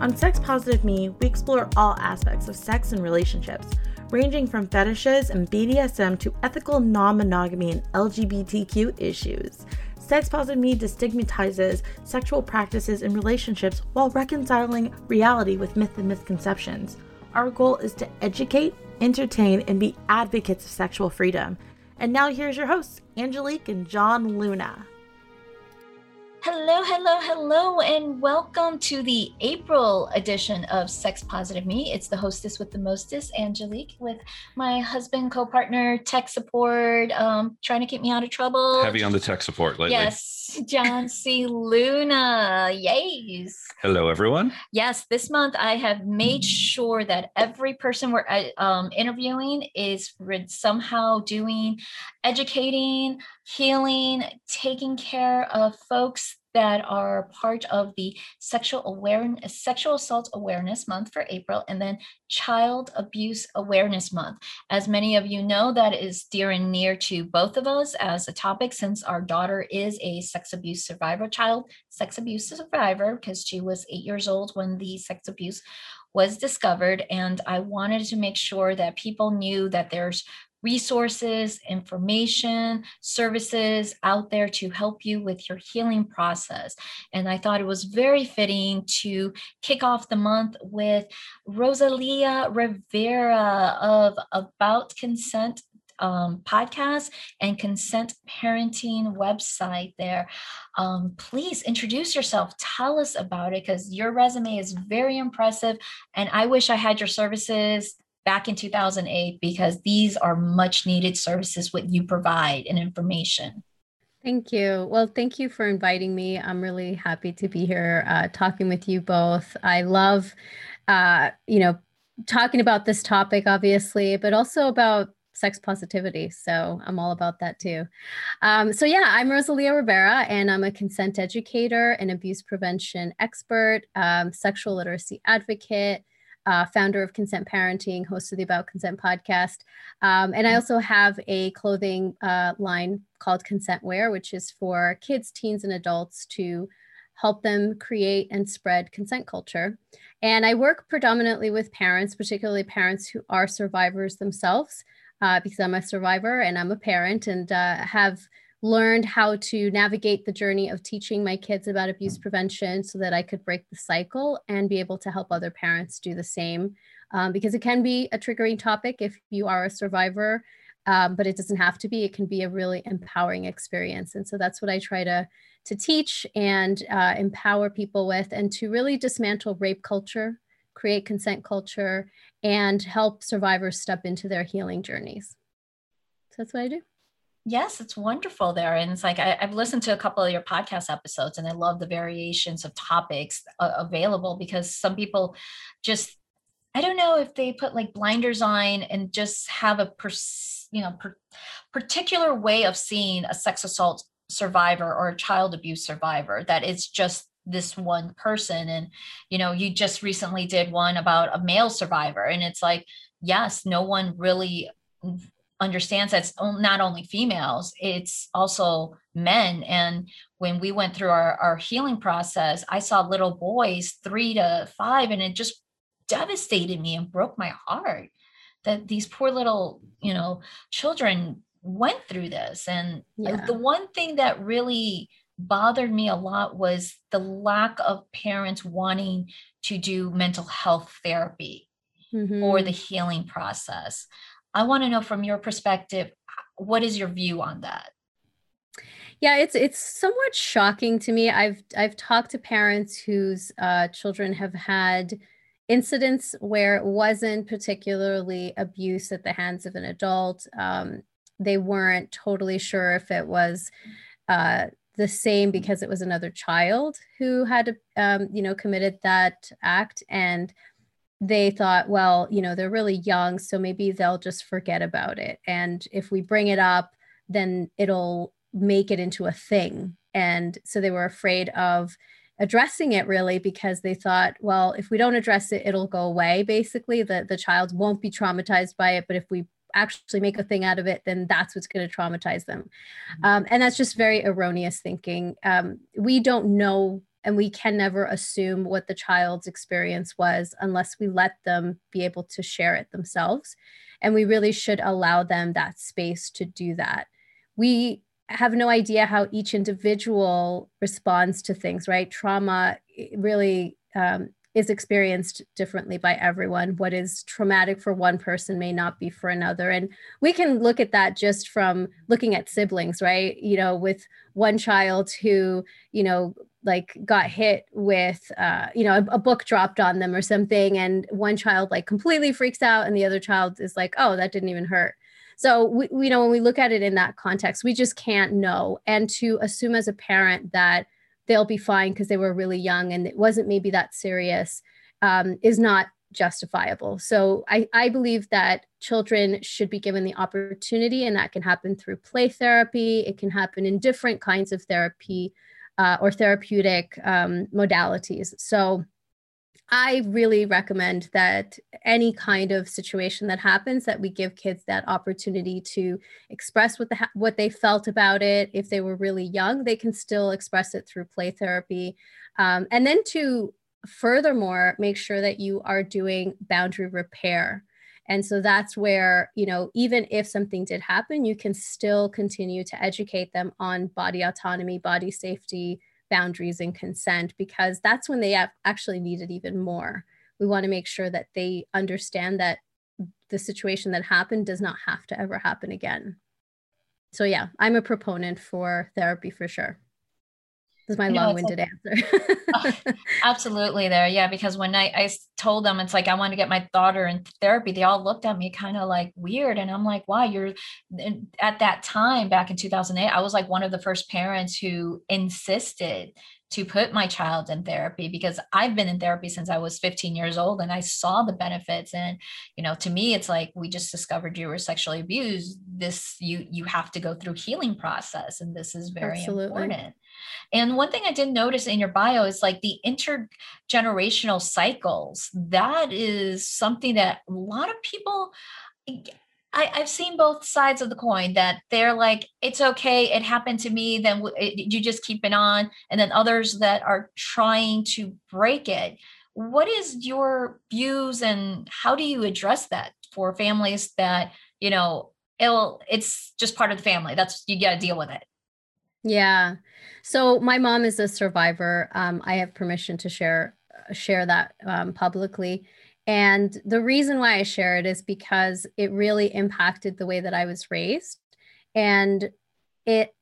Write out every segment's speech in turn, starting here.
On Sex Positive Me, we explore all aspects of sex and relationships, ranging from fetishes and BDSM to ethical non monogamy and LGBTQ issues. Sex Positive Me destigmatizes sexual practices and relationships while reconciling reality with myth and misconceptions. Our goal is to educate, entertain, and be advocates of sexual freedom. And now here's your hosts, Angelique and John Luna. Hello, hello, hello, and welcome to the April edition of Sex Positive Me. It's the hostess with the mostest, Angelique, with my husband, co partner, tech support, um, trying to keep me out of trouble. Heavy on the tech support lately. Yes, John C. Luna. Yes. Hello, everyone. Yes, this month I have made sure that every person we're uh, um, interviewing is somehow doing educating, healing, taking care of folks that are part of the sexual awareness sexual assault awareness month for april and then child abuse awareness month. As many of you know that is dear and near to both of us as a topic since our daughter is a sex abuse survivor child sex abuse survivor because she was eight years old when the sex abuse was discovered. And i wanted to make sure that people knew that there's resources, information, services out there to help you with your healing process. And I thought it was very fitting to kick off the month with Rosalia Rivera of About Consent um, podcast and consent parenting website there. Um, please introduce yourself. Tell us about it because your resume is very impressive. And I wish I had your services back in 2008 because these are much needed services what you provide and information. Thank you. Well, thank you for inviting me. I'm really happy to be here uh, talking with you both. I love, uh, you know, talking about this topic, obviously, but also about sex positivity. So I'm all about that too. Um, so, yeah, I'm Rosalia Rivera, and I'm a consent educator and abuse prevention expert, um, sexual literacy advocate, uh, founder of Consent Parenting, host of the About Consent podcast. Um, and I also have a clothing uh, line called Consent Wear, which is for kids, teens, and adults to help them create and spread consent culture. And I work predominantly with parents, particularly parents who are survivors themselves, uh, because I'm a survivor and I'm a parent and uh, have learned how to navigate the journey of teaching my kids about abuse prevention so that I could break the cycle and be able to help other parents do the same. Um, because it can be a triggering topic if you are a survivor, um, but it doesn't have to be. It can be a really empowering experience. And so that's what I try to, to teach and uh, empower people with and to really dismantle rape culture, create consent culture, and help survivors step into their healing journeys. So that's what I do. Yes, it's wonderful there. And it's like I, have listened to a couple of your podcast episodes and I love the variations of topics uh, available because some people just, I don't know if they put like blinders on and just have a, pers- you know, per- particular way of seeing a sex assault survivor or a child abuse survivor that it's just this one person and you know you just recently did one about a male survivor and it's like yes no one really understands that it's not only females, it's also men. And when we went through our, our healing process, I saw little boys, three to five, and it just devastated me and broke my heart that these poor little, you know, children went through this. And yeah. the one thing that really bothered me a lot was the lack of parents wanting to do mental health therapy mm-hmm. or the healing process. I want to know from your perspective, what is your view on that? Yeah, it's it's somewhat shocking to me. I've I've talked to parents whose uh, children have had incidents where it wasn't particularly abuse at the hands of an adult. Um, they weren't totally sure if it was uh, the same because it was another child who had, um, you know, committed that act, and they thought, well, you know, they're really young, so maybe they'll just forget about it. And if we bring it up, then it'll make it into a thing. And so they were afraid of addressing it really because they thought, well, if we don't address it, it'll go away. Basically, the, the child won't be traumatized by it. But if we actually make a thing out of it, then that's what's going to traumatize them. Mm-hmm. Um, and that's just very erroneous thinking. Um, we don't know and we can never assume what the child's experience was unless we let them be able to share it themselves and we really should allow them that space to do that we have no idea how each individual responds to things right trauma really um, is experienced differently by everyone. What is traumatic for one person may not be for another. And we can look at that just from looking at siblings, right? You know, with one child who, you know, like got hit with uh, you know a, a, book dropped on them or something and one child like completely freaks out and the other child is like oh that didn't even hurt so we, we you know when we look at it in that context we just can't know and to assume as a parent that they'll be fine because they were really young and it wasn't maybe that serious um, is not justifiable. So I, I believe that children should be given the opportunity, and that can happen through play therapy. It can happen in different kinds of therapy uh, or therapeutic um, modalities. So I really recommend that any kind of situation that happens that we give kids that opportunity to express what the what they felt about it. If they were really young, they can still express it through play therapy, um, and then to furthermore make sure that you are doing boundary repair. And so that's where, you know, even if something did happen, you can still continue to educate them on body autonomy, body safety, boundaries and consent because that's when they actually need it even more. We want to make sure that they understand that the situation that happened does not have to ever happen again. So, yeah, I'm a proponent for therapy for sure. This is my long-winded answer. absolutely there. Yeah. Because when I, I told them it's like I want to get my daughter in therapy, they all looked at me kind of like weird. And I'm like, wow, you're at that time back in 2008, I was like one of the first parents who insisted to put my child in therapy because I've been in therapy since I was 15 years old and I saw the benefits and you know to me it's like we just discovered you were sexually abused this you you have to go through healing process and this is very Absolutely. important and one thing I did notice in your bio is like the intergenerational cycles. That is something that a lot of people I, have seen both sides of the coin that they're like, it's okay, it happened to me, then it, you just keep it on. And then others that are trying to break it. What is your views and how do you address that for families that, you know, it'll, it's just part of the family? That's, you got to deal with it. Yeah. So my mom is a survivor. Um, I have permission to share share that um, publicly. And the reason why I share it is because it really impacted the way that I was raised. And it,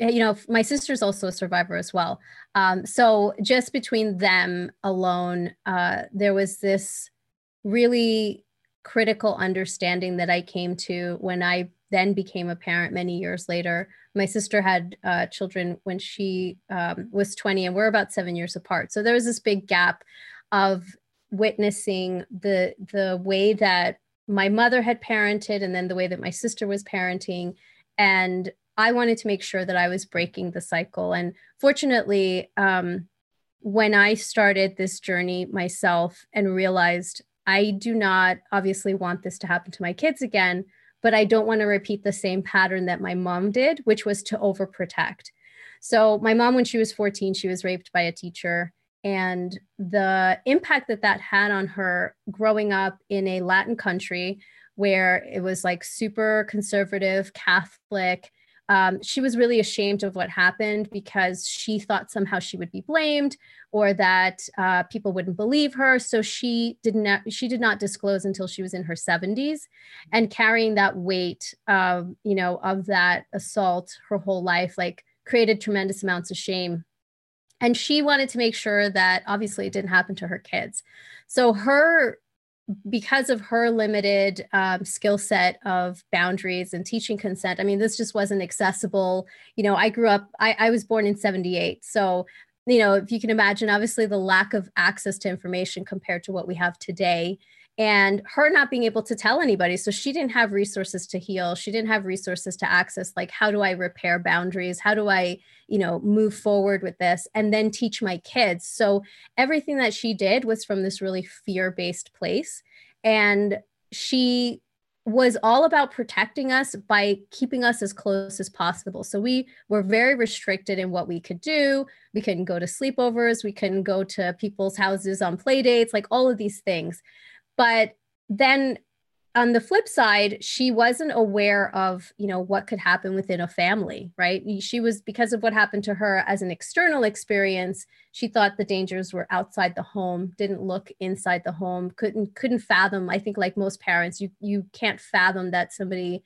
you know, my sister's also a survivor as well. Um, so just between them alone, uh, there was this really critical understanding that I came to when I then became a parent many years later. My sister had uh, children when she um, was 20, and we're about seven years apart. So there was this big gap of witnessing the the way that my mother had parented, and then the way that my sister was parenting, and I wanted to make sure that I was breaking the cycle. And fortunately, um, when I started this journey myself and realized I do not obviously want this to happen to my kids again but I don't want to repeat the same pattern that my mom did, which was to overprotect. So, my mom, when she was 14, she was raped by a teacher. And the impact that that had on her growing up in a Latin country where it was like super conservative, Catholic, um, she was really ashamed of what happened because she thought somehow she would be blamed or that uh, people wouldn't believe her. So she did not she did not disclose until she was in her 70s, and carrying that weight, of, you know, of that assault her whole life, like created tremendous amounts of shame. And she wanted to make sure that obviously it didn't happen to her kids. So her because of her limited um, skill set of boundaries and teaching consent, I mean, this just wasn't accessible. You know, I grew up, I, I was born in 78. So, you know, if you can imagine, obviously the lack of access to information compared to what we have today and her not being able to tell anybody so she didn't have resources to heal she didn't have resources to access like how do i repair boundaries how do i you know move forward with this and then teach my kids so everything that she did was from this really fear based place and she was all about protecting us by keeping us as close as possible. So we were very restricted in what we could do. We couldn't go to sleepovers, we couldn't go to people's houses on play dates, like all of these things. But then on the flip side she wasn't aware of you know what could happen within a family right she was because of what happened to her as an external experience she thought the dangers were outside the home didn't look inside the home couldn't couldn't fathom i think like most parents you you can't fathom that somebody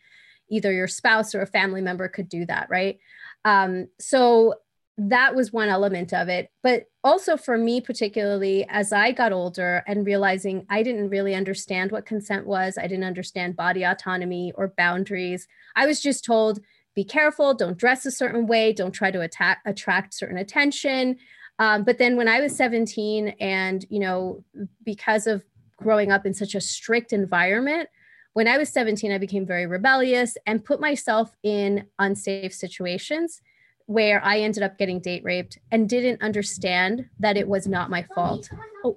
either your spouse or a family member could do that right um, so that was one element of it. But also for me, particularly as I got older and realizing I didn't really understand what consent was, I didn't understand body autonomy or boundaries. I was just told, be careful, don't dress a certain way, don't try to attack, attract certain attention. Um, but then when I was 17, and, you know, because of growing up in such a strict environment, when I was 17, I became very rebellious and put myself in unsafe situations where I ended up getting date raped and didn't understand that it was not my fault. Oh,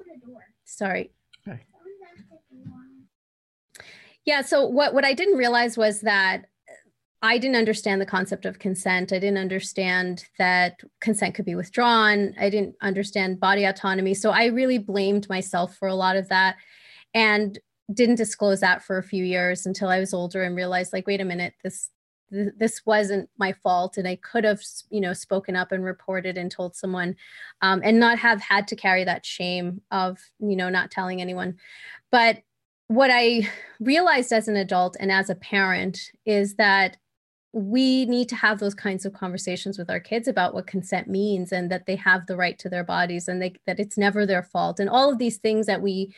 sorry. Yeah, so what, what I didn't realize was that I didn't understand the concept of consent. I didn't understand that consent could be withdrawn. I didn't understand body autonomy. So I really blamed myself for a lot of that and didn't disclose that for a few years until I was older and realized like wait a minute this this wasn't my fault and i could have you know spoken up and reported and told someone um, and not have had to carry that shame of you know not telling anyone. But what i realized as an adult and as a parent is that we need to have those kinds of conversations with our kids about what consent means and that they have the right to their bodies and they, that it's never their fault. And all of these things that we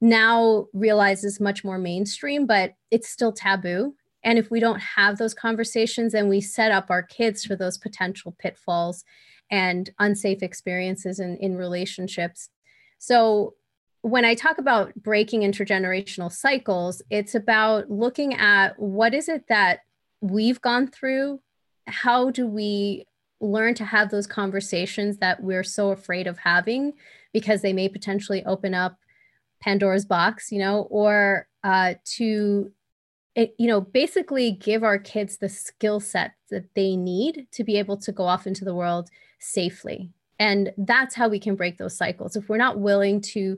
now realize is much more mainstream but it's still taboo and if we don't have those conversations and we set up our kids for those potential pitfalls and unsafe experiences in, in relationships. So when I talk about breaking intergenerational cycles, it's about looking at what is it that we've gone through? How do we learn to have those conversations that we're so afraid of having because they may potentially open up Pandora's box, you know, or uh, to it, you know, basically give our kids the skill set that they need to be able to go off into the world safely. And that's how we can break those cycles. If we're not willing to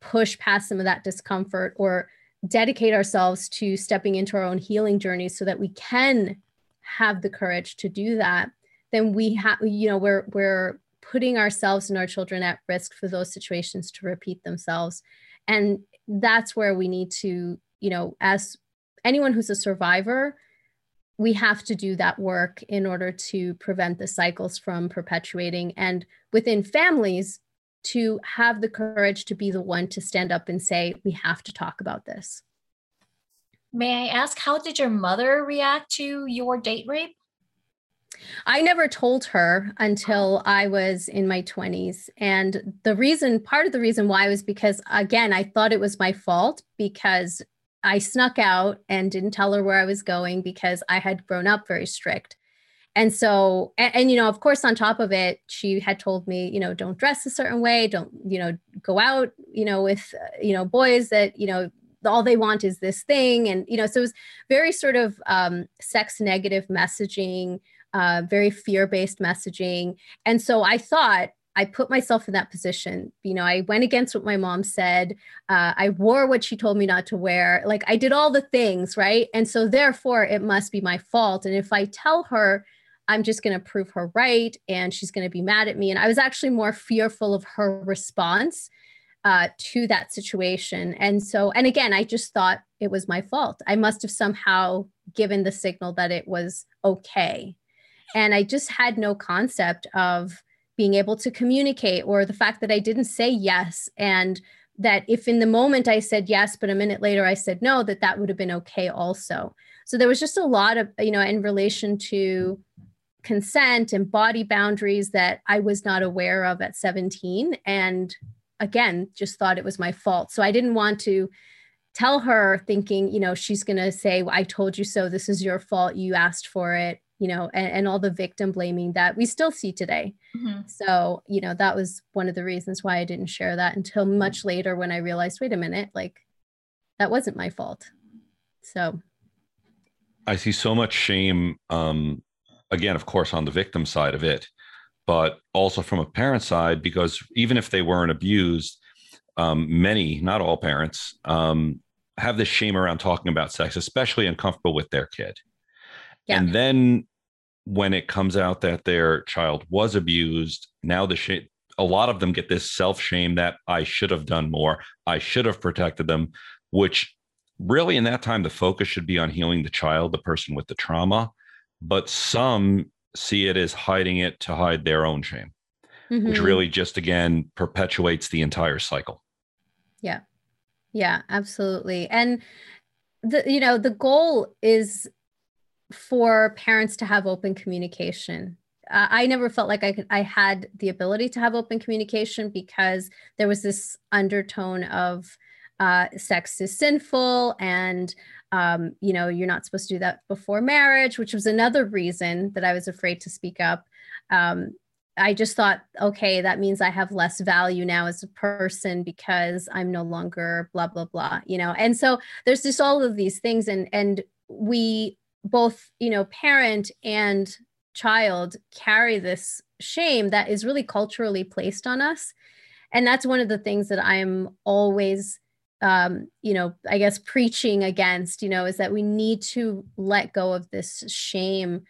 push past some of that discomfort or dedicate ourselves to stepping into our own healing journey so that we can have the courage to do that, then we have, you know, we're we're putting ourselves and our children at risk for those situations to repeat themselves. And that's where we need to, you know, as anyone who's a survivor, we have to do that work in order to prevent the cycles from perpetuating. And within families, to have the courage to be the one to stand up and say, we have to talk about this. May I ask, how did your mother react to your date rape? I never told her until I was in my 20s. And the reason, part of the reason why was because, again, I thought it was my fault because I snuck out and didn't tell her where I was going because I had grown up very strict. And so, and, and, you know, of course, on top of it, she had told me, you know, don't dress a certain way, don't, you know, go out, you know, with, uh, you know, boys that, you know, all they want is this thing. And, you know, so it was very sort of um, sex negative messaging, uh, very fear based messaging. And so I thought, I put myself in that position. You know, I went against what my mom said. Uh, I wore what she told me not to wear. Like I did all the things, right? And so therefore, it must be my fault. And if I tell her, I'm just going to prove her right and she's going to be mad at me. And I was actually more fearful of her response uh, to that situation. And so, and again, I just thought it was my fault. I must have somehow given the signal that it was okay. And I just had no concept of, being able to communicate or the fact that I didn't say yes and that if in the moment I said yes but a minute later I said no that that would have been okay also. So there was just a lot of you know in relation to consent and body boundaries that I was not aware of at 17 and again just thought it was my fault. So I didn't want to tell her thinking you know she's going to say I told you so this is your fault you asked for it you know, and, and all the victim blaming that we still see today. Mm-hmm. So, you know, that was one of the reasons why I didn't share that until much later when I realized, wait a minute, like that wasn't my fault. So I see so much shame, um, again, of course, on the victim side of it, but also from a parent side, because even if they weren't abused, um, many, not all parents, um, have this shame around talking about sex, especially uncomfortable with their kid. Yeah. And then when it comes out that their child was abused, now the shame, a lot of them get this self shame that I should have done more, I should have protected them, which really in that time the focus should be on healing the child, the person with the trauma. But some see it as hiding it to hide their own shame, mm-hmm. which really just again perpetuates the entire cycle. Yeah. Yeah, absolutely. And the you know, the goal is for parents to have open communication. Uh, I never felt like I could I had the ability to have open communication because there was this undertone of uh, sex is sinful and um, you know you're not supposed to do that before marriage which was another reason that i was afraid to speak up um, I just thought, okay, that means I have less value now as a person because I'm no longer blah blah blah, you know. And so there's just all of these things, and and we both, you know, parent and child carry this shame that is really culturally placed on us, and that's one of the things that I'm always um, you know, I guess preaching against, you know, is that we need to let go of this shame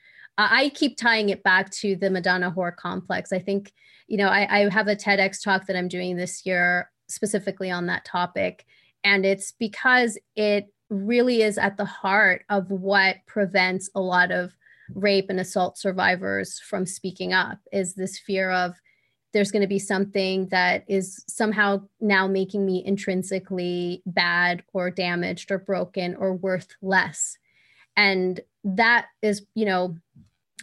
I keep tying it back to the Madonna whore complex. I think, you know, I, I have a TEDx talk that I'm doing this year specifically on that topic. And it's because it really is at the heart of what prevents a lot of rape and assault survivors from speaking up is this fear of there's going to be something that is somehow now making me intrinsically bad or damaged or broken or worth less. And that is you know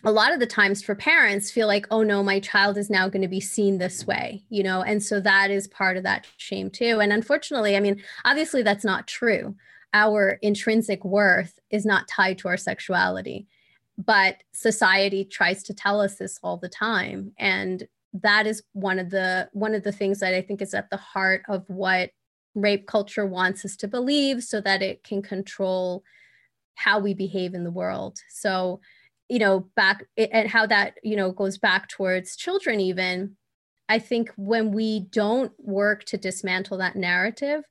a lot of the times for parents feel like oh no my child is now going to be seen this way you know? And so that is part of that shame too. And unfortunately i mean obviously that's not true our intrinsic worth is not tied to our sexuality but society tries to tell us this all the time. And that is one of the one of the things that i think is at the heart of what rape culture wants us to believe so that it can control how we behave in the world. So you know back and how that you know goes back towards children even i think when we don't work to dismantle that narrative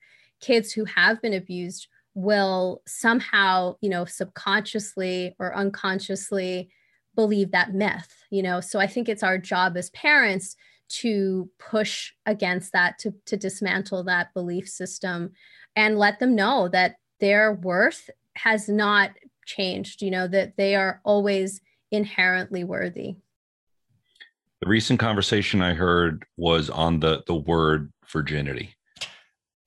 kids who have been abused will somehow you know subconsciously or unconsciously believe that myth you know so i think it's our job as parents to push against that to, to dismantle that belief system and let them know that their worth has not changed, you know, that they are always inherently worthy. The recent conversation I heard was on the the word virginity.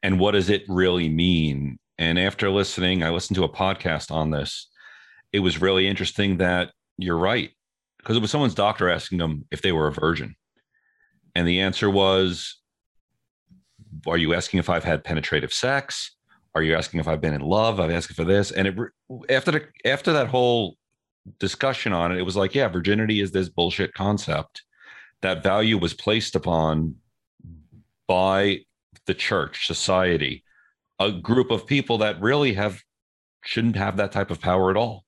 And what does it really mean? And after listening, I listened to a podcast on this. It was really interesting that you're right. Because it was someone's doctor asking them if they were a virgin. And the answer was, Are you asking if I've had penetrative sex? Are you asking if I've been in love? I've asked for this. And it after the after that whole discussion on it, it was like, yeah, virginity is this bullshit concept that value was placed upon by the church, society, a group of people that really have shouldn't have that type of power at all.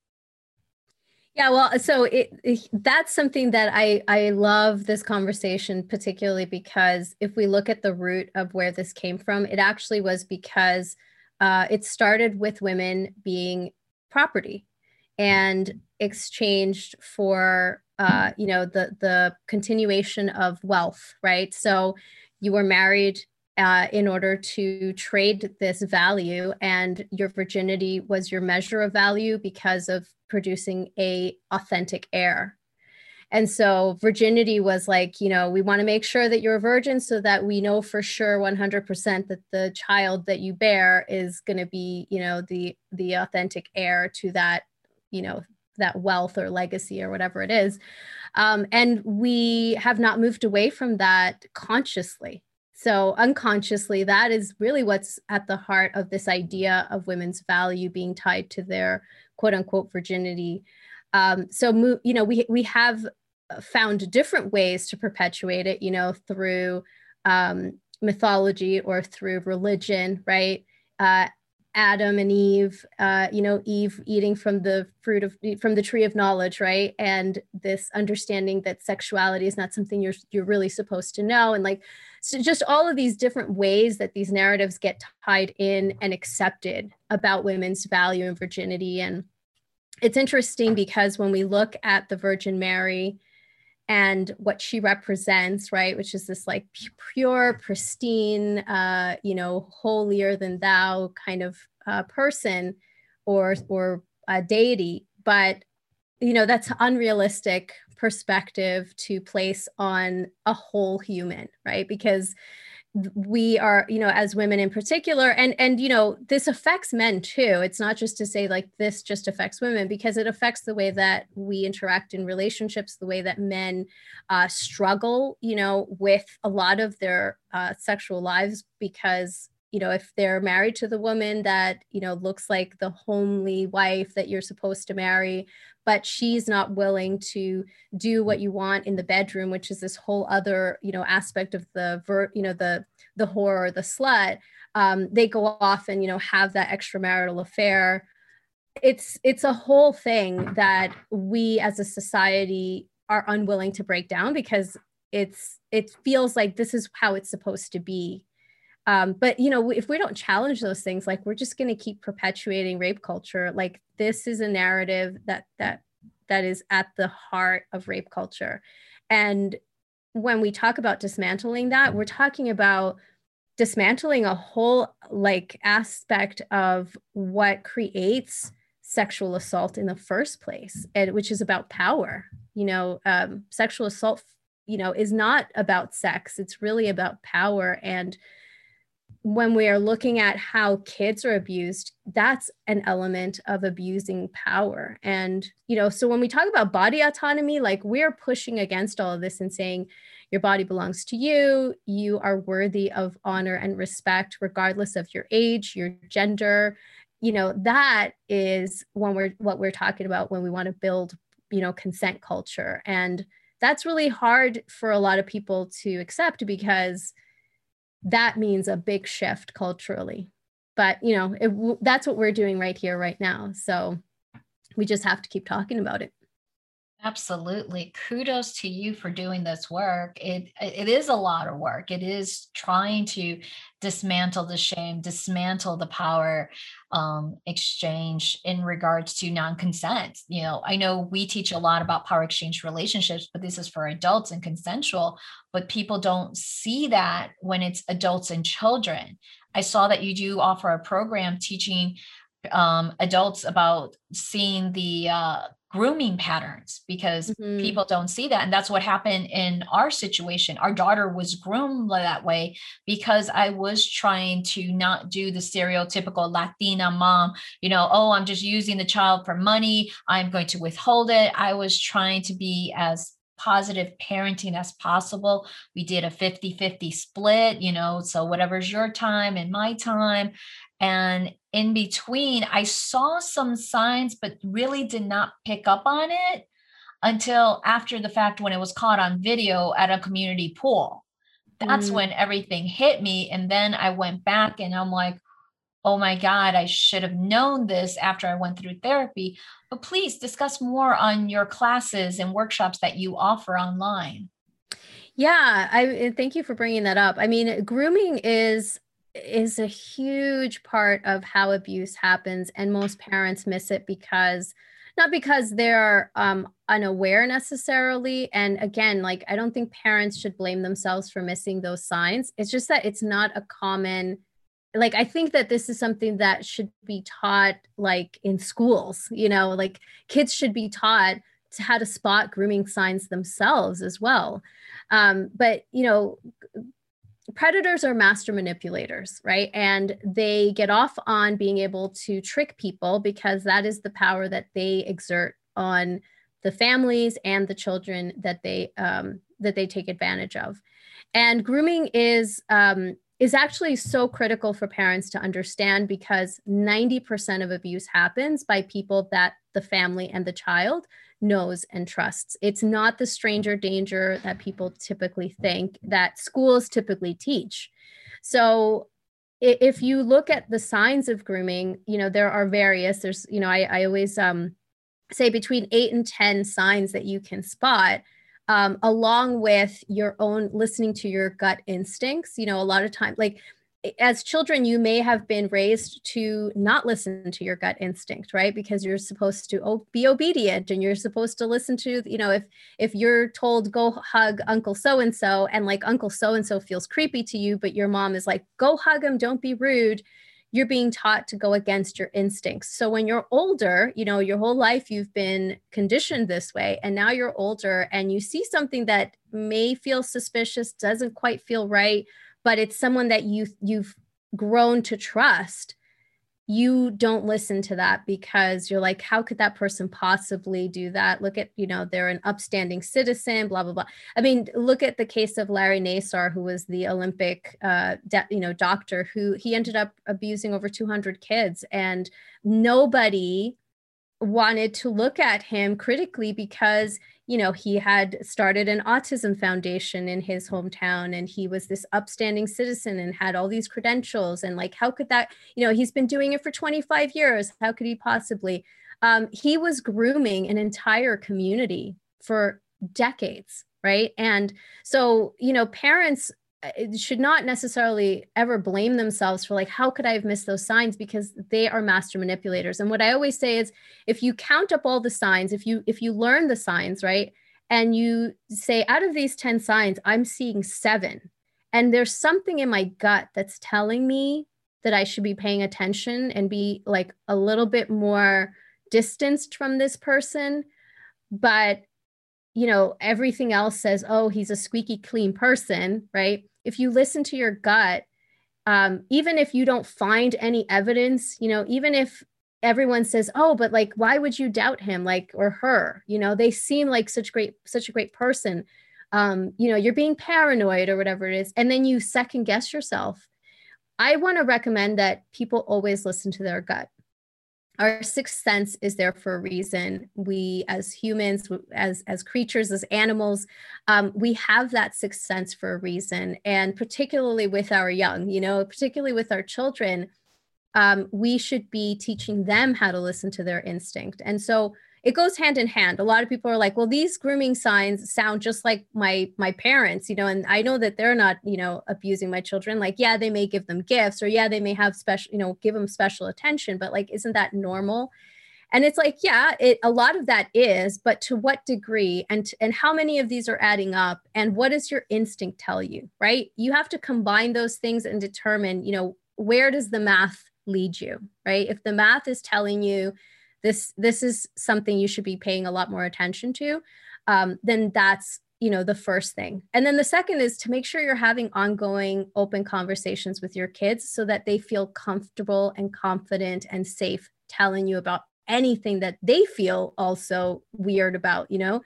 Yeah, well, so it, it, that's something that I I love this conversation particularly because if we look at the root of where this came from, it actually was because uh, it started with women being property and exchanged for uh, you know the the continuation of wealth right so you were married uh, in order to trade this value and your virginity was your measure of value because of producing a authentic heir and so virginity was like, you know, we want to make sure that you're a virgin so that we know for sure 100% that the child that you bear is going to be, you know, the the authentic heir to that, you know, that wealth or legacy or whatever it is. Um, and we have not moved away from that consciously. So unconsciously, that is really what's at the heart of this idea of women's value being tied to their quote unquote virginity. Um, so, you know, we we have found different ways to perpetuate it, you know, through um, mythology or through religion, right? Uh, Adam and Eve, uh, you know, Eve eating from the fruit of from the tree of knowledge, right? And this understanding that sexuality is not something you're you're really supposed to know, and like so just all of these different ways that these narratives get tied in and accepted about women's value and virginity. And it's interesting because when we look at the Virgin Mary and what she represents, right, which is this like pure, pristine, uh, you know, holier than thou kind of uh, person or or a deity, but you know that's unrealistic perspective to place on a whole human, right? Because we are you know as women in particular and and you know this affects men too. It's not just to say like this just affects women because it affects the way that we interact in relationships the way that men uh, struggle you know with a lot of their uh, sexual lives because you know if they're married to the woman that you know looks like the homely wife that you're supposed to marry but she's not willing to do what you want in the bedroom which is this whole other you know aspect of the ver you know the the whore or the slut um, they go off and you know have that extramarital affair. It's it's a whole thing that we as a society are unwilling to break down because it's it feels like this is how it's supposed to be um, but you know if we don't challenge those things like we're just going to keep perpetuating rape culture. Like this is a narrative that that that is at the heart of rape culture. And when we talk about dismantling that we're talking about dismantling a whole like aspect of what creates sexual assault in the first place and which is about power. You know um, sexual assault you know is not about sex. It's really about power and when we are looking at how kids are abused that's an element of abusing power. And you know so when we talk about body autonomy like we're pushing against all of this and saying your body belongs to you. You are worthy of honor and respect regardless of your age your gender. You know that is when we're what we're talking about when we want to build you know consent culture. And that's really hard for a lot of people to accept because that means a big shift culturally. But you know it, that's what we're doing right here right now. So we just have to keep talking about it Absolutely. Kudos to you for doing this work. It it is a lot of work. It is trying to dismantle the shame, dismantle the power um, exchange in regards to non-consent. You know, I know we teach a lot about power exchange relationships, but this is for adults and consensual, but people don't see that when it's adults and children. I saw that you do offer a program teaching um, adults about seeing the uh, grooming patterns because mm-hmm. people don't see that and that's what happened in our situation our daughter was groomed that way because i was trying to not do the stereotypical latina mom you know oh i'm just using the child for money i'm going to withhold it i was trying to be as positive parenting as possible. We did a 50 50 split, you know, so whatever's your time and my time. And in between, I saw some signs, but really did not pick up on it until after the fact when it was caught on video at a community pool. That's mm. when everything hit me. And then I went back and I'm like, oh my God, I should have known this after I went through therapy. But please discuss more on your classes and workshops that you offer online. Yeah, I thank you for bringing that up. I mean, grooming is is a huge part of how abuse happens and most parents miss it because not because they're um, unaware necessarily and again like i don't think parents should blame themselves for missing those signs. It's just that it's not a common like i think that this is something that should be taught like in schools you know like kids should be taught to how to spot grooming signs themselves as well. Um, but you know predators are master manipulators, right? And they get off on being able to trick people because that is the power that they exert on the families and the children that they um, that they take advantage of. And grooming is um, is actually so critical for parents to understand because 90% of abuse happens by people that the family and the child knows and trusts. It's not the stranger danger that people typically think that schools typically teach. So if you look at the signs of grooming, you know, there are various, there's, you know, I, I always um, say between eight and 10 signs that you can spot. Um, along with your own listening to your gut instincts. You know, a lot of time, like as children you may have been raised to not listen to your gut instinct right? Because you're supposed to be obedient and you're supposed to listen to you know if if you're told go hug uncle so and so and like uncle so and so feels creepy to you but your mom is like go hug him don't be rude you're being taught to go against your instincts. So when you're older you know your whole life you've been conditioned this way and now you're older and you see something that may feel suspicious doesn't quite feel right but it's someone that you you've grown to trust. You don't listen to that because you're like how could that person possibly do that? Look at you know they're an upstanding citizen blah blah blah. I mean look at the case of larry nassar who was the olympic uh, de- you know doctor who he ended up abusing over 200 kids and nobody wanted to look at him critically because you know he had started an autism foundation in his hometown and he was this upstanding citizen and had all these credentials. And like how could that you know he's been doing it for 25 years. How could he possibly? Um, he was grooming an entire community for decades right? And so you know parents Eh, should not necessarily ever blame themselves for like how could i have missed those signs because they are master manipulators. And what i always say is if you count up all the signs if you if you learn the signs right and you say out of these 10 signs i'm seeing 7 and there's something in my gut that's telling me that i should be paying attention and be like a little bit more distanced from this person. But you know everything else says oh he's a squeaky clean person right if you listen to your gut um, even if you don't find any evidence you know even if everyone says oh but like why would you doubt him like or her? You know they seem like such great such a great person. Um, you know you're being paranoid or whatever it is and then you second guess yourself. I want to recommend that people always listen to their gut our sixth sense is there for a reason. We as humans as as creatures as animals um, we have that sixth sense for a reason. And particularly with our young you know particularly with our children um, we should be teaching them how to listen to their instinct. And so it goes hand in hand. A lot of people are like well these grooming signs sound just like my my parents you know and i know that they're not you know abusing my children. Like yeah they may give them gifts or yeah they may have special you know give them special attention but like isn't that normal? And it's like yeah it a lot of that is but to what degree? And and how many of these are adding up? And what does your instinct tell you right? You have to combine those things and determine you know where does the math lead you right? If the math is telling you this this is something you should be paying a lot more attention to um, then that's you know the first thing. And then the second is to make sure you're having ongoing open conversations with your kids so that they feel comfortable and confident and safe telling you about anything that they feel also weird about you know?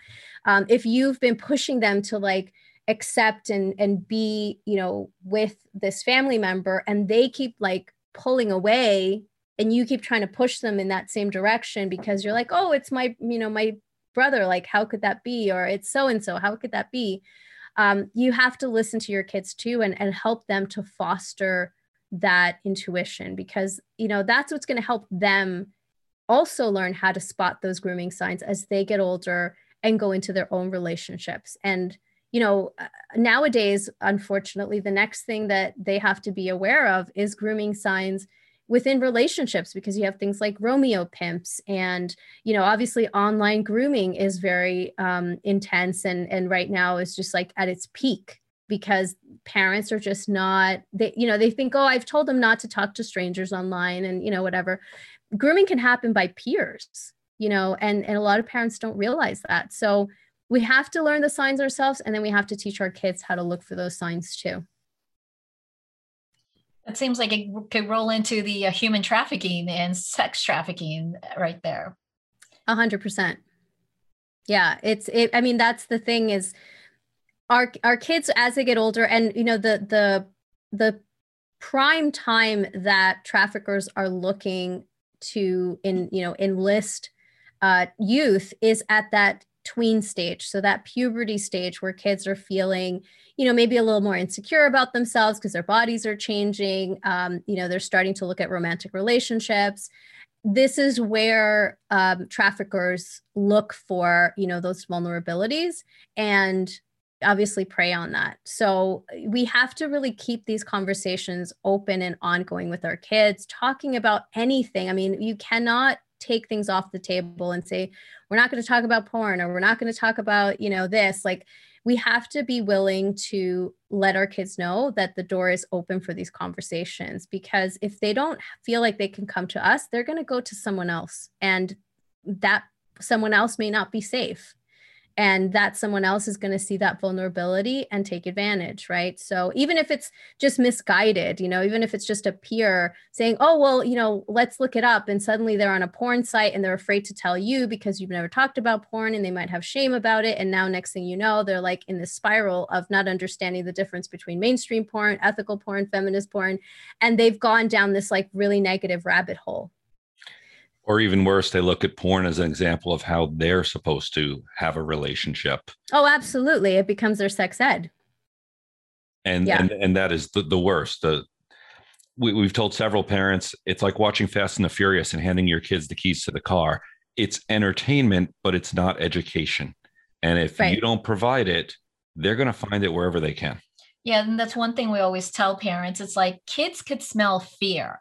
Um, if you've been pushing them to like accept and and be you know with this family member and they keep like pulling away and you keep trying to push them in that same direction because you're like oh it's my you know my brother like how could that be? or it's so and so how could that be? Um, you have to listen to your kids too and, and help them to foster that intuition because you know that's what's going to help them also learn how to spot those grooming signs as they get older and go into their own relationships. And you know uh, nowadays unfortunately the next thing that they have to be aware of is grooming signs within relationships because you have things like romeo pimps and you know obviously online grooming is very um, intense and and right now is just like at its peak because parents are just not they you know they think oh i've told them not to talk to strangers online and you know whatever. Grooming can happen by peers you know and and a lot of parents don't realize that. So we have to learn the signs ourselves and then we have to teach our kids how to look for those signs too it seems like it could roll into the uh, human trafficking and sex trafficking right there. A hundred percent. Yeah, it's it. I mean, that's the thing is, our our kids as they get older, and you know the the the prime time that traffickers are looking to in you know enlist uh, youth is at that tween stage. So that puberty stage where kids are feeling, you know, maybe a little more insecure about themselves because their bodies are changing. Um, you know, they're starting to look at romantic relationships. This is where um, traffickers look for, you know, those vulnerabilities and obviously prey on that. So we have to really keep these conversations open and ongoing with our kids, talking about anything. I mean, you cannot take things off the table and say we're not going to talk about porn or we're not going to talk about you know this like we have to be willing to let our kids know that the door is open for these conversations because if they don't feel like they can come to us they're going to go to someone else and that someone else may not be safe and that someone else is going to see that vulnerability and take advantage right? So even if it's just misguided you know even if it's just a peer saying oh well you know let's look it up and suddenly they're on a porn site and they're afraid to tell you because you've never talked about porn and they might have shame about it and now next thing you know they're like in this spiral of not understanding the difference between mainstream porn ethical porn feminist porn and they've gone down this like really negative rabbit hole or even worse, they look at porn as an example of how they're supposed to have a relationship. Oh, absolutely. It becomes their sex ed. And yeah. and, and that is the, the worst. The we, we've told several parents it's like watching Fast and the Furious and handing your kids the keys to the car. It's entertainment, but it's not education. And if right. you don't provide it, they're going to find it wherever they can. Yeah, and that's one thing we always tell parents. It's like kids could smell fear.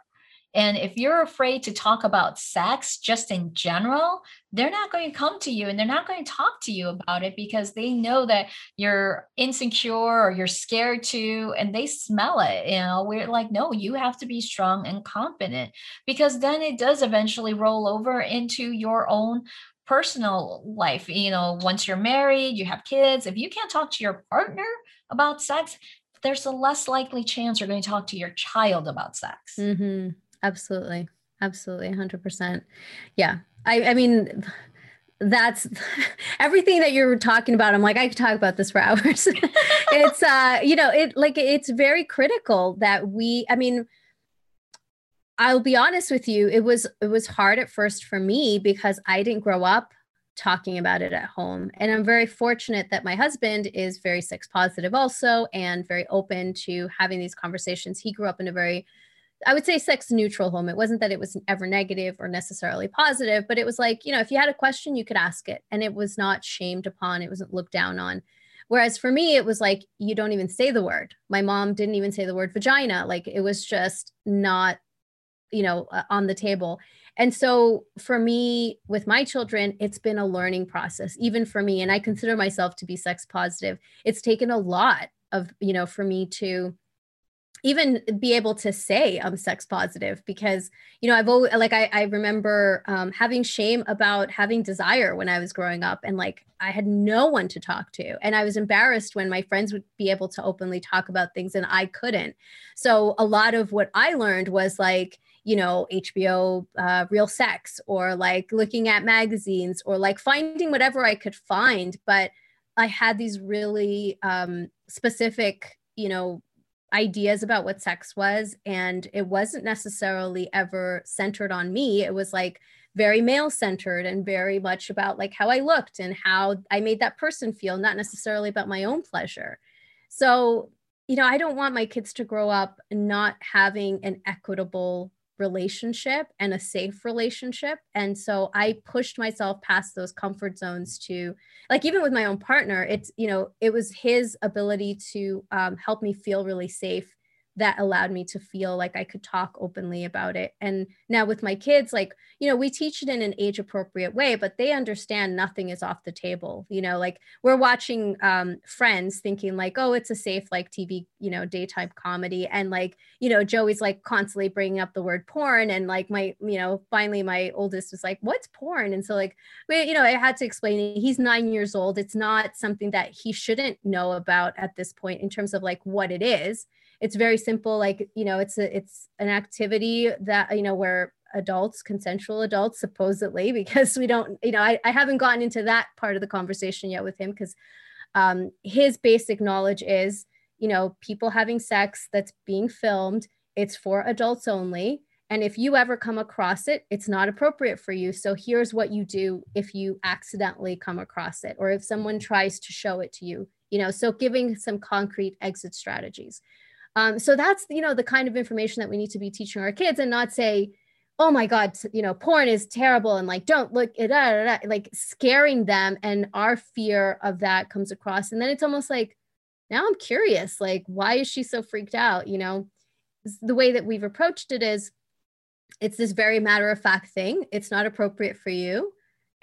And if you're afraid to talk about sex just in general, they're not going to come to you and they're not going to talk to you about it because they know that you're insecure or you're scared to, and they smell it. You know, we're like, no, you have to be strong and confident because then it does eventually roll over into your own personal life. You know, once you're married, you have kids, if you can't talk to your partner about sex, there's a less likely chance you're going to talk to your child about sex. Mm-hmm. Absolutely. Absolutely. 100%. Yeah. I, I mean, that's everything that you're talking about. I'm like, I could talk about this for hours. it's, uh, you know, it like, it's very critical that we, I mean, I'll be honest with you. It was, it was hard at first for me because I didn't grow up talking about it at home. And I'm very fortunate that my husband is very sex positive also and very open to having these conversations. He grew up in a very I would say sex neutral home. It wasn't that it was ever negative or necessarily positive, but it was like, you know, if you had a question, you could ask it and it was not shamed upon, it wasn't looked down on. Whereas for me, it was like, you don't even say the word. My mom didn't even say the word vagina. Like it was just not, you know, uh, on the table. And so for me, with my children, it's been a learning process, even for me. And I consider myself to be sex positive. It's taken a lot of, you know, for me to, even be able to say I'm sex positive because you know I've always like I, I remember um, having shame about having desire when I was growing up and like I had no one to talk to and I was embarrassed when my friends would be able to openly talk about things and I couldn't. So a lot of what I learned was like you know HBO uh, Real Sex or like looking at magazines or like finding whatever I could find, but I had these really um, specific you know ideas about what sex was and it wasn't necessarily ever centered on me. It was like very male centered and very much about like how i looked and how i made that person feel not necessarily about my own pleasure. So you know i don't want my kids to grow up not having an equitable relationship and a safe relationship. And so I pushed myself past those comfort zones to, like, even with my own partner, it's, you know, it was his ability to um, help me feel really safe that allowed me to feel like I could talk openly about it. And now with my kids, like, you know, we teach it in an age appropriate way, but they understand nothing is off the table. You know, like we're watching um, Friends thinking, like, oh, it's a safe, like TV, you know, daytime comedy. And like, you know, Joey's like constantly bringing up the word porn. And like, my, you know, finally my oldest was like, what's porn? And so, like, we, you know, I had to explain he's nine years old. It's not something that he shouldn't know about at this point in terms of like what it is it's very simple like you know it's a it's an activity that you know where adults consensual adults supposedly because we don't you know I, I haven't gotten into that part of the conversation yet with him because um, his basic knowledge is you know people having sex that's being filmed it's for adults only and if you ever come across it, it's not appropriate for you. So here's what you do if you accidentally come across it or if someone tries to show it to you, you know, so giving some concrete exit strategies. Um, so that's, you know, the kind of information that we need to be teaching our kids and not say, oh my God, you know, porn is terrible and like, don't look, da, da, like scaring them. And our fear of that comes across. And then it's almost like, now I'm curious, like, why is she so freaked out? You know, the way that we've approached it is it's this very matter of fact thing. It's not appropriate for you.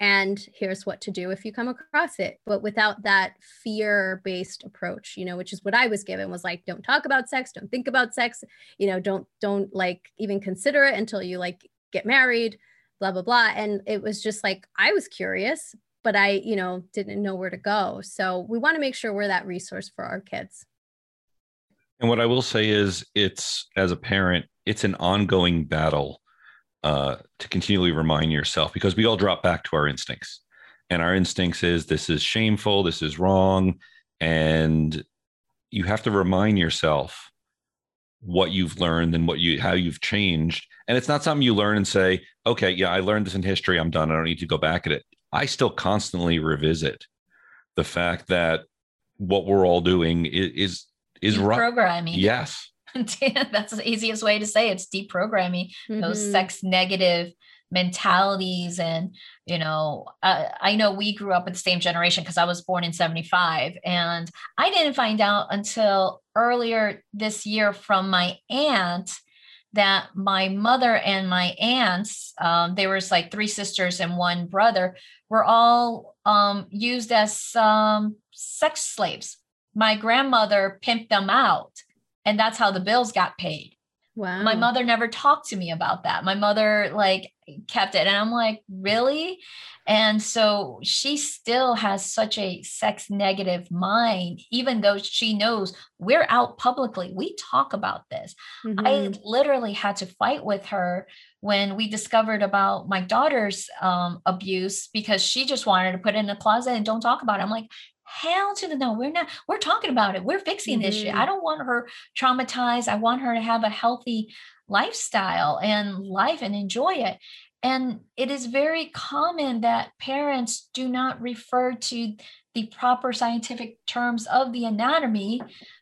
And here's what to do if you come across it. But without that fear based approach, you know, which is what I was given was like, don't talk about sex, don't think about sex, you know, don't, don't like even consider it until you like get married, blah, blah, blah. And it was just like, I was curious, but I, you know, didn't know where to go. So we want to make sure we're that resource for our kids. And what I will say is, it's as a parent, it's an ongoing battle uh, to continually remind yourself because we all drop back to our instincts. And our instincts is this is shameful, this is wrong. And you have to remind yourself what you've learned and what you how you've changed. And it's not something you learn and say, okay, yeah, I learned this in history. I'm done. I don't need to go back at it. I still constantly revisit the fact that what we're all doing is is, is right. Programming. Yes. that's the easiest way to say it. it's deprogramming mm-hmm. those sex negative mentalities and you know uh, i know we grew up in the same generation because i was born in 75 and i didn't find out until earlier this year from my aunt that my mother and my aunts um, there was like three sisters and one brother were all um, used as um, sex slaves my grandmother pimped them out and that's how the bills got paid. Wow. my mother never talked to me about that. My mother like kept it and i'm like really? And so she still has such a sex negative mind even though she knows we're out publicly. We talk about this. Mm-hmm. i literally had to fight with her when we discovered about my daughter's um, abuse because she just wanted to put it in a closet and don't talk about it. I'm like hell to the no we're not we're talking about it we're fixing mm-hmm. this shit i mm-hmm. don't want her traumatized i want her to have a healthy lifestyle and life and enjoy it and it is very common that parents do not refer to the proper scientific terms of the anatomy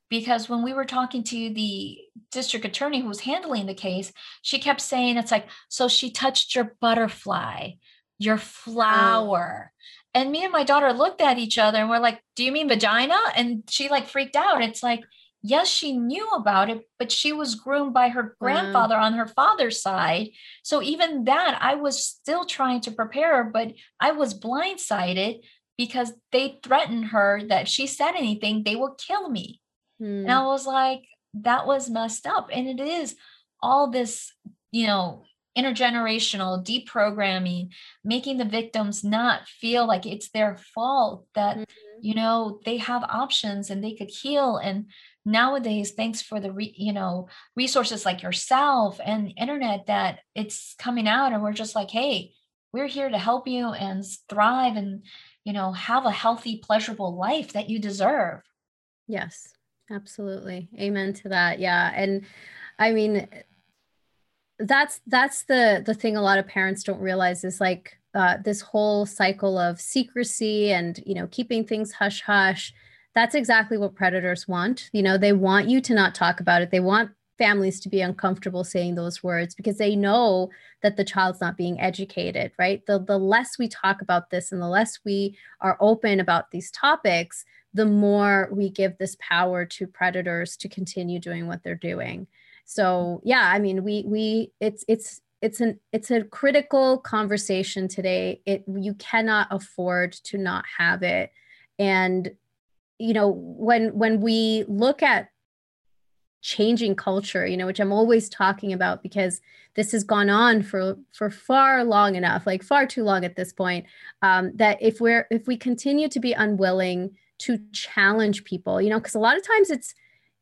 because when we were talking to the district attorney who was handling the case she kept saying it's like so she touched your butterfly your flower and me and my daughter looked at each other and we're like, Do you mean vagina? And she like freaked out. It's like, yes, she knew about it, but she was groomed by her grandfather on her father's side. So even that, I was still trying to prepare her, but I was blindsided because they threatened her that if she said anything, they will kill me. Hmm. And I was like, that was messed up. And it is all this, you know, intergenerational deprogramming making the victims not feel like it's their fault that mm-hmm. you know they have options and they could heal. And nowadays thanks for the re, you know resources like yourself and internet that it's coming out and we're just like hey we're here to help you and thrive and you know have a healthy pleasurable life that you deserve. Yes absolutely. Amen to that. Yeah. And i mean that's that's the the thing a lot of parents don't realize is like uh, this whole cycle of secrecy and you know keeping things hush hush. That's exactly what predators want. You know they want you to not talk about it. They want families to be uncomfortable saying those words because they know that the child's not being educated right? The the less we talk about this and the less we are open about these topics the more we give this power to predators to continue doing what they're doing so yeah i mean we we it's it's it's an it's a critical conversation today. It you cannot afford to not have it. And you know when when we look at changing culture you know which i'm always talking about because this has gone on for for far long enough like far too long at this point um, that if we're if we continue to be unwilling to challenge people you know because a lot of times it's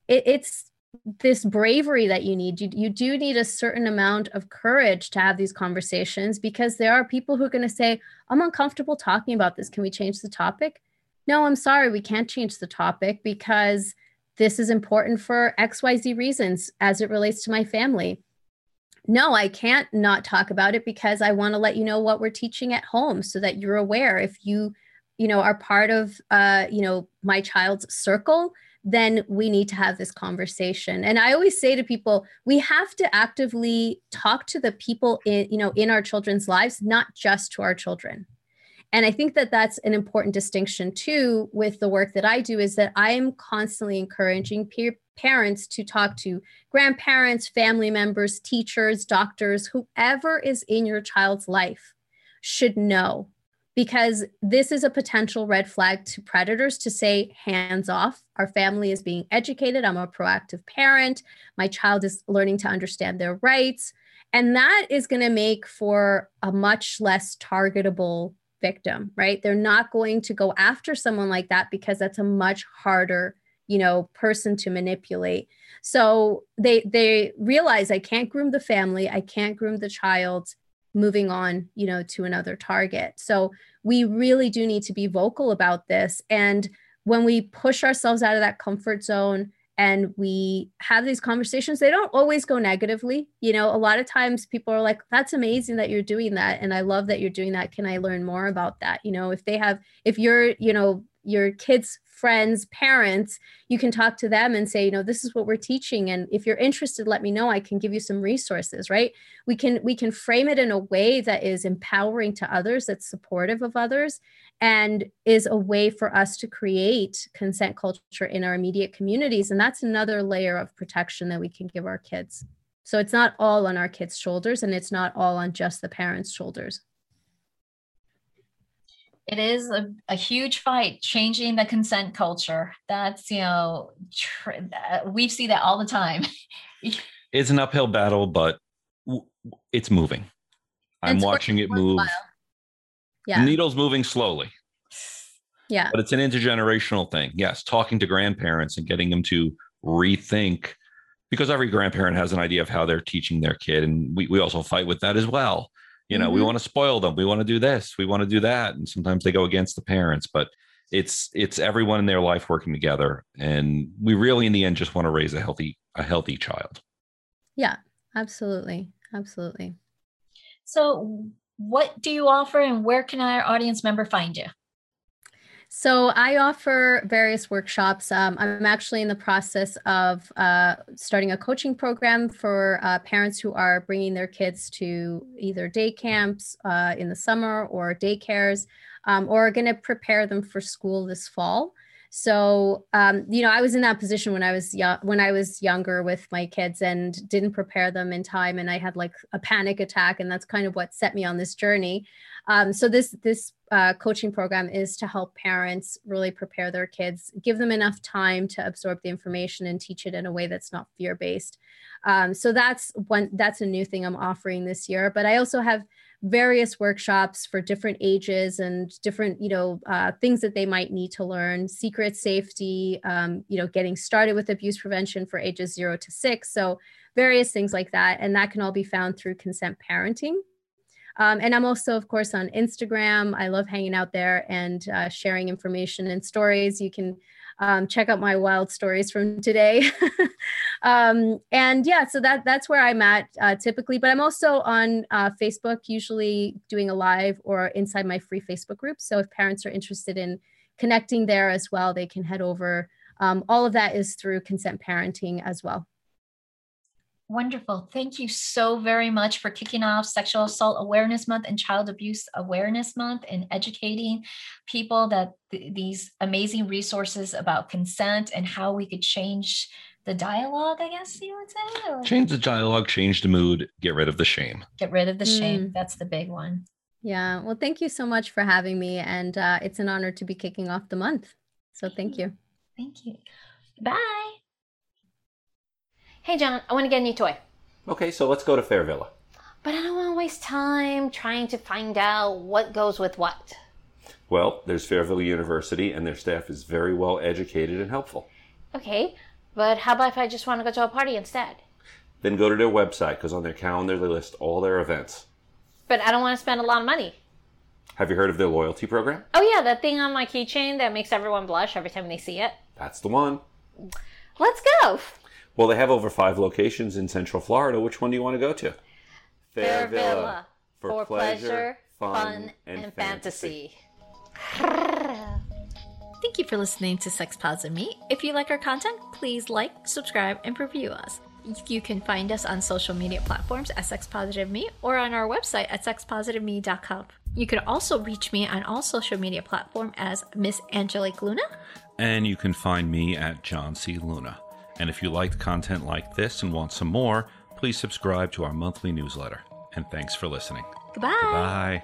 it, it's this bravery that you need. You, you do need a certain amount of courage to have these conversations because there are people who are going to say, I'm uncomfortable talking about this. Can we change the topic? No, I'm sorry, we can't change the topic because this is important for XYZ reasons as it relates to my family. no, I can't not talk about it because I want to let you know what we're teaching at home so that you're aware. If you, you know, are part of, uh, you know, my child's circle, then we need to have this conversation. And I always say to people, we have to actively talk to the people in, you know, in our children's lives, not just to our children. And I think that that's an important distinction too with the work that I do is that I am constantly encouraging peer parents to talk to grandparents, family members, teachers, doctors, whoever is in your child's life should know because this is a potential red flag to predators to say hands off. Our family is being educated. I'm a proactive parent. My child is learning to understand their rights. And that is going to make for a much less targetable victim right? They're not going to go after someone like that because that's a much harder you know person to manipulate. So they they realize i can't groom the family. I can't groom the child moving on you know to another target. So we really do need to be vocal about this. And when we push ourselves out of that comfort zone and we have these conversations they don't always go negatively. You know a lot of times people are like that's amazing that you're doing that and i love that you're doing that. Can i learn more about that? You know if they have if you're you know your kids friends parents you can talk to them and say you know this is what we're teaching and if you're interested let me know. I can give you some resources right? We can we can frame it in a way that is empowering to others that's supportive of others and is a way for us to create consent culture in our immediate communities and that's another layer of protection that we can give our kids. So it's not all on our kids shoulders and it's not all on just the parents shoulders it is a, a huge fight changing the consent culture. That's you know tr- uh, we see that all the time. It's an uphill battle but it's moving. I'm it's watching it move. yeah. the needle's moving slowly. Yeah. But it's an intergenerational thing. Yes talking to grandparents and getting them to rethink because every grandparent has an idea of how they're teaching their kid and we, we also fight with that as well you know mm-hmm. we want to spoil them we want to do this we want to do that and sometimes they go against the parents but it's it's everyone in their life working together and we really in the end just want to raise a healthy a healthy child. Yeah absolutely absolutely. So what do you offer and where can our audience member find you so I offer various workshops. Um, I'm actually in the process of uh, starting a coaching program for uh, parents who are bringing their kids to either day camps uh, in the summer or daycares, um, or are going to prepare them for school this fall. So, um, you know, I was in that position when I was young, when I was younger with my kids and didn't prepare them in time, and I had like a panic attack, and that's kind of what set me on this journey. Um, so this this uh, coaching program is to help parents really prepare their kids, give them enough time to absorb the information and teach it in a way that's not fear based. Um, so that's one that's a new thing I'm offering this year. But I also have various workshops for different ages and different you know uh, things that they might need to learn secret safety um, you know getting started with abuse prevention for ages zero to six so various things like that and that can all be found through consent parenting um, and I'm also, of course, on Instagram. I love hanging out there and uh, sharing information and stories. You can um, check out my wild stories from today. um, and yeah, so that that's where I'm at uh, typically. But I'm also on uh, Facebook, usually doing a live or inside my free Facebook group. So if parents are interested in connecting there as well, they can head over. Um, all of that is through consent parenting as well. Wonderful. Thank you so very much for kicking off Sexual Assault Awareness Month and Child Abuse Awareness Month and educating people that th- these amazing resources about consent and how we could change the dialogue, I guess you would say. Or... Change the dialogue, change the mood, get rid of the shame. Get rid of the mm. shame. That's the big one. Yeah. Well, thank you so much for having me. And uh, it's an honor to be kicking off the month. So thank you. Thank you. Bye. Hey, John, I want to get a new toy. Okay, so let's go to Fairvilla. But I don't want to waste time trying to find out what goes with what. Well, there's Fairvilla University, and their staff is very well educated and helpful. Okay, but how about if I just want to go to a party instead? Then go to their website, because on their calendar they list all their events. But I don't want to spend a lot of money. Have you heard of their loyalty program? Oh, yeah, that thing on my keychain that makes everyone blush every time they see it. That's the one. Let's go. Well, they have over five locations in Central Florida. Which one do you want to go to? Fair Fair Villa, Villa, for, pleasure, fun, and, fantasy. Thank you for listening to Sex Positive Me. If you like our content, please like, subscribe, and review us. You can find us on social media platforms at Sex Positive Me or on our website at sexpositiveme.com. You can also reach me on all social media platforms as Miss Angelique Luna. And you can find me at John C. Luna. And if you liked content like this and want some more, please subscribe to our monthly newsletter. And thanks for listening. Goodbye. Bye.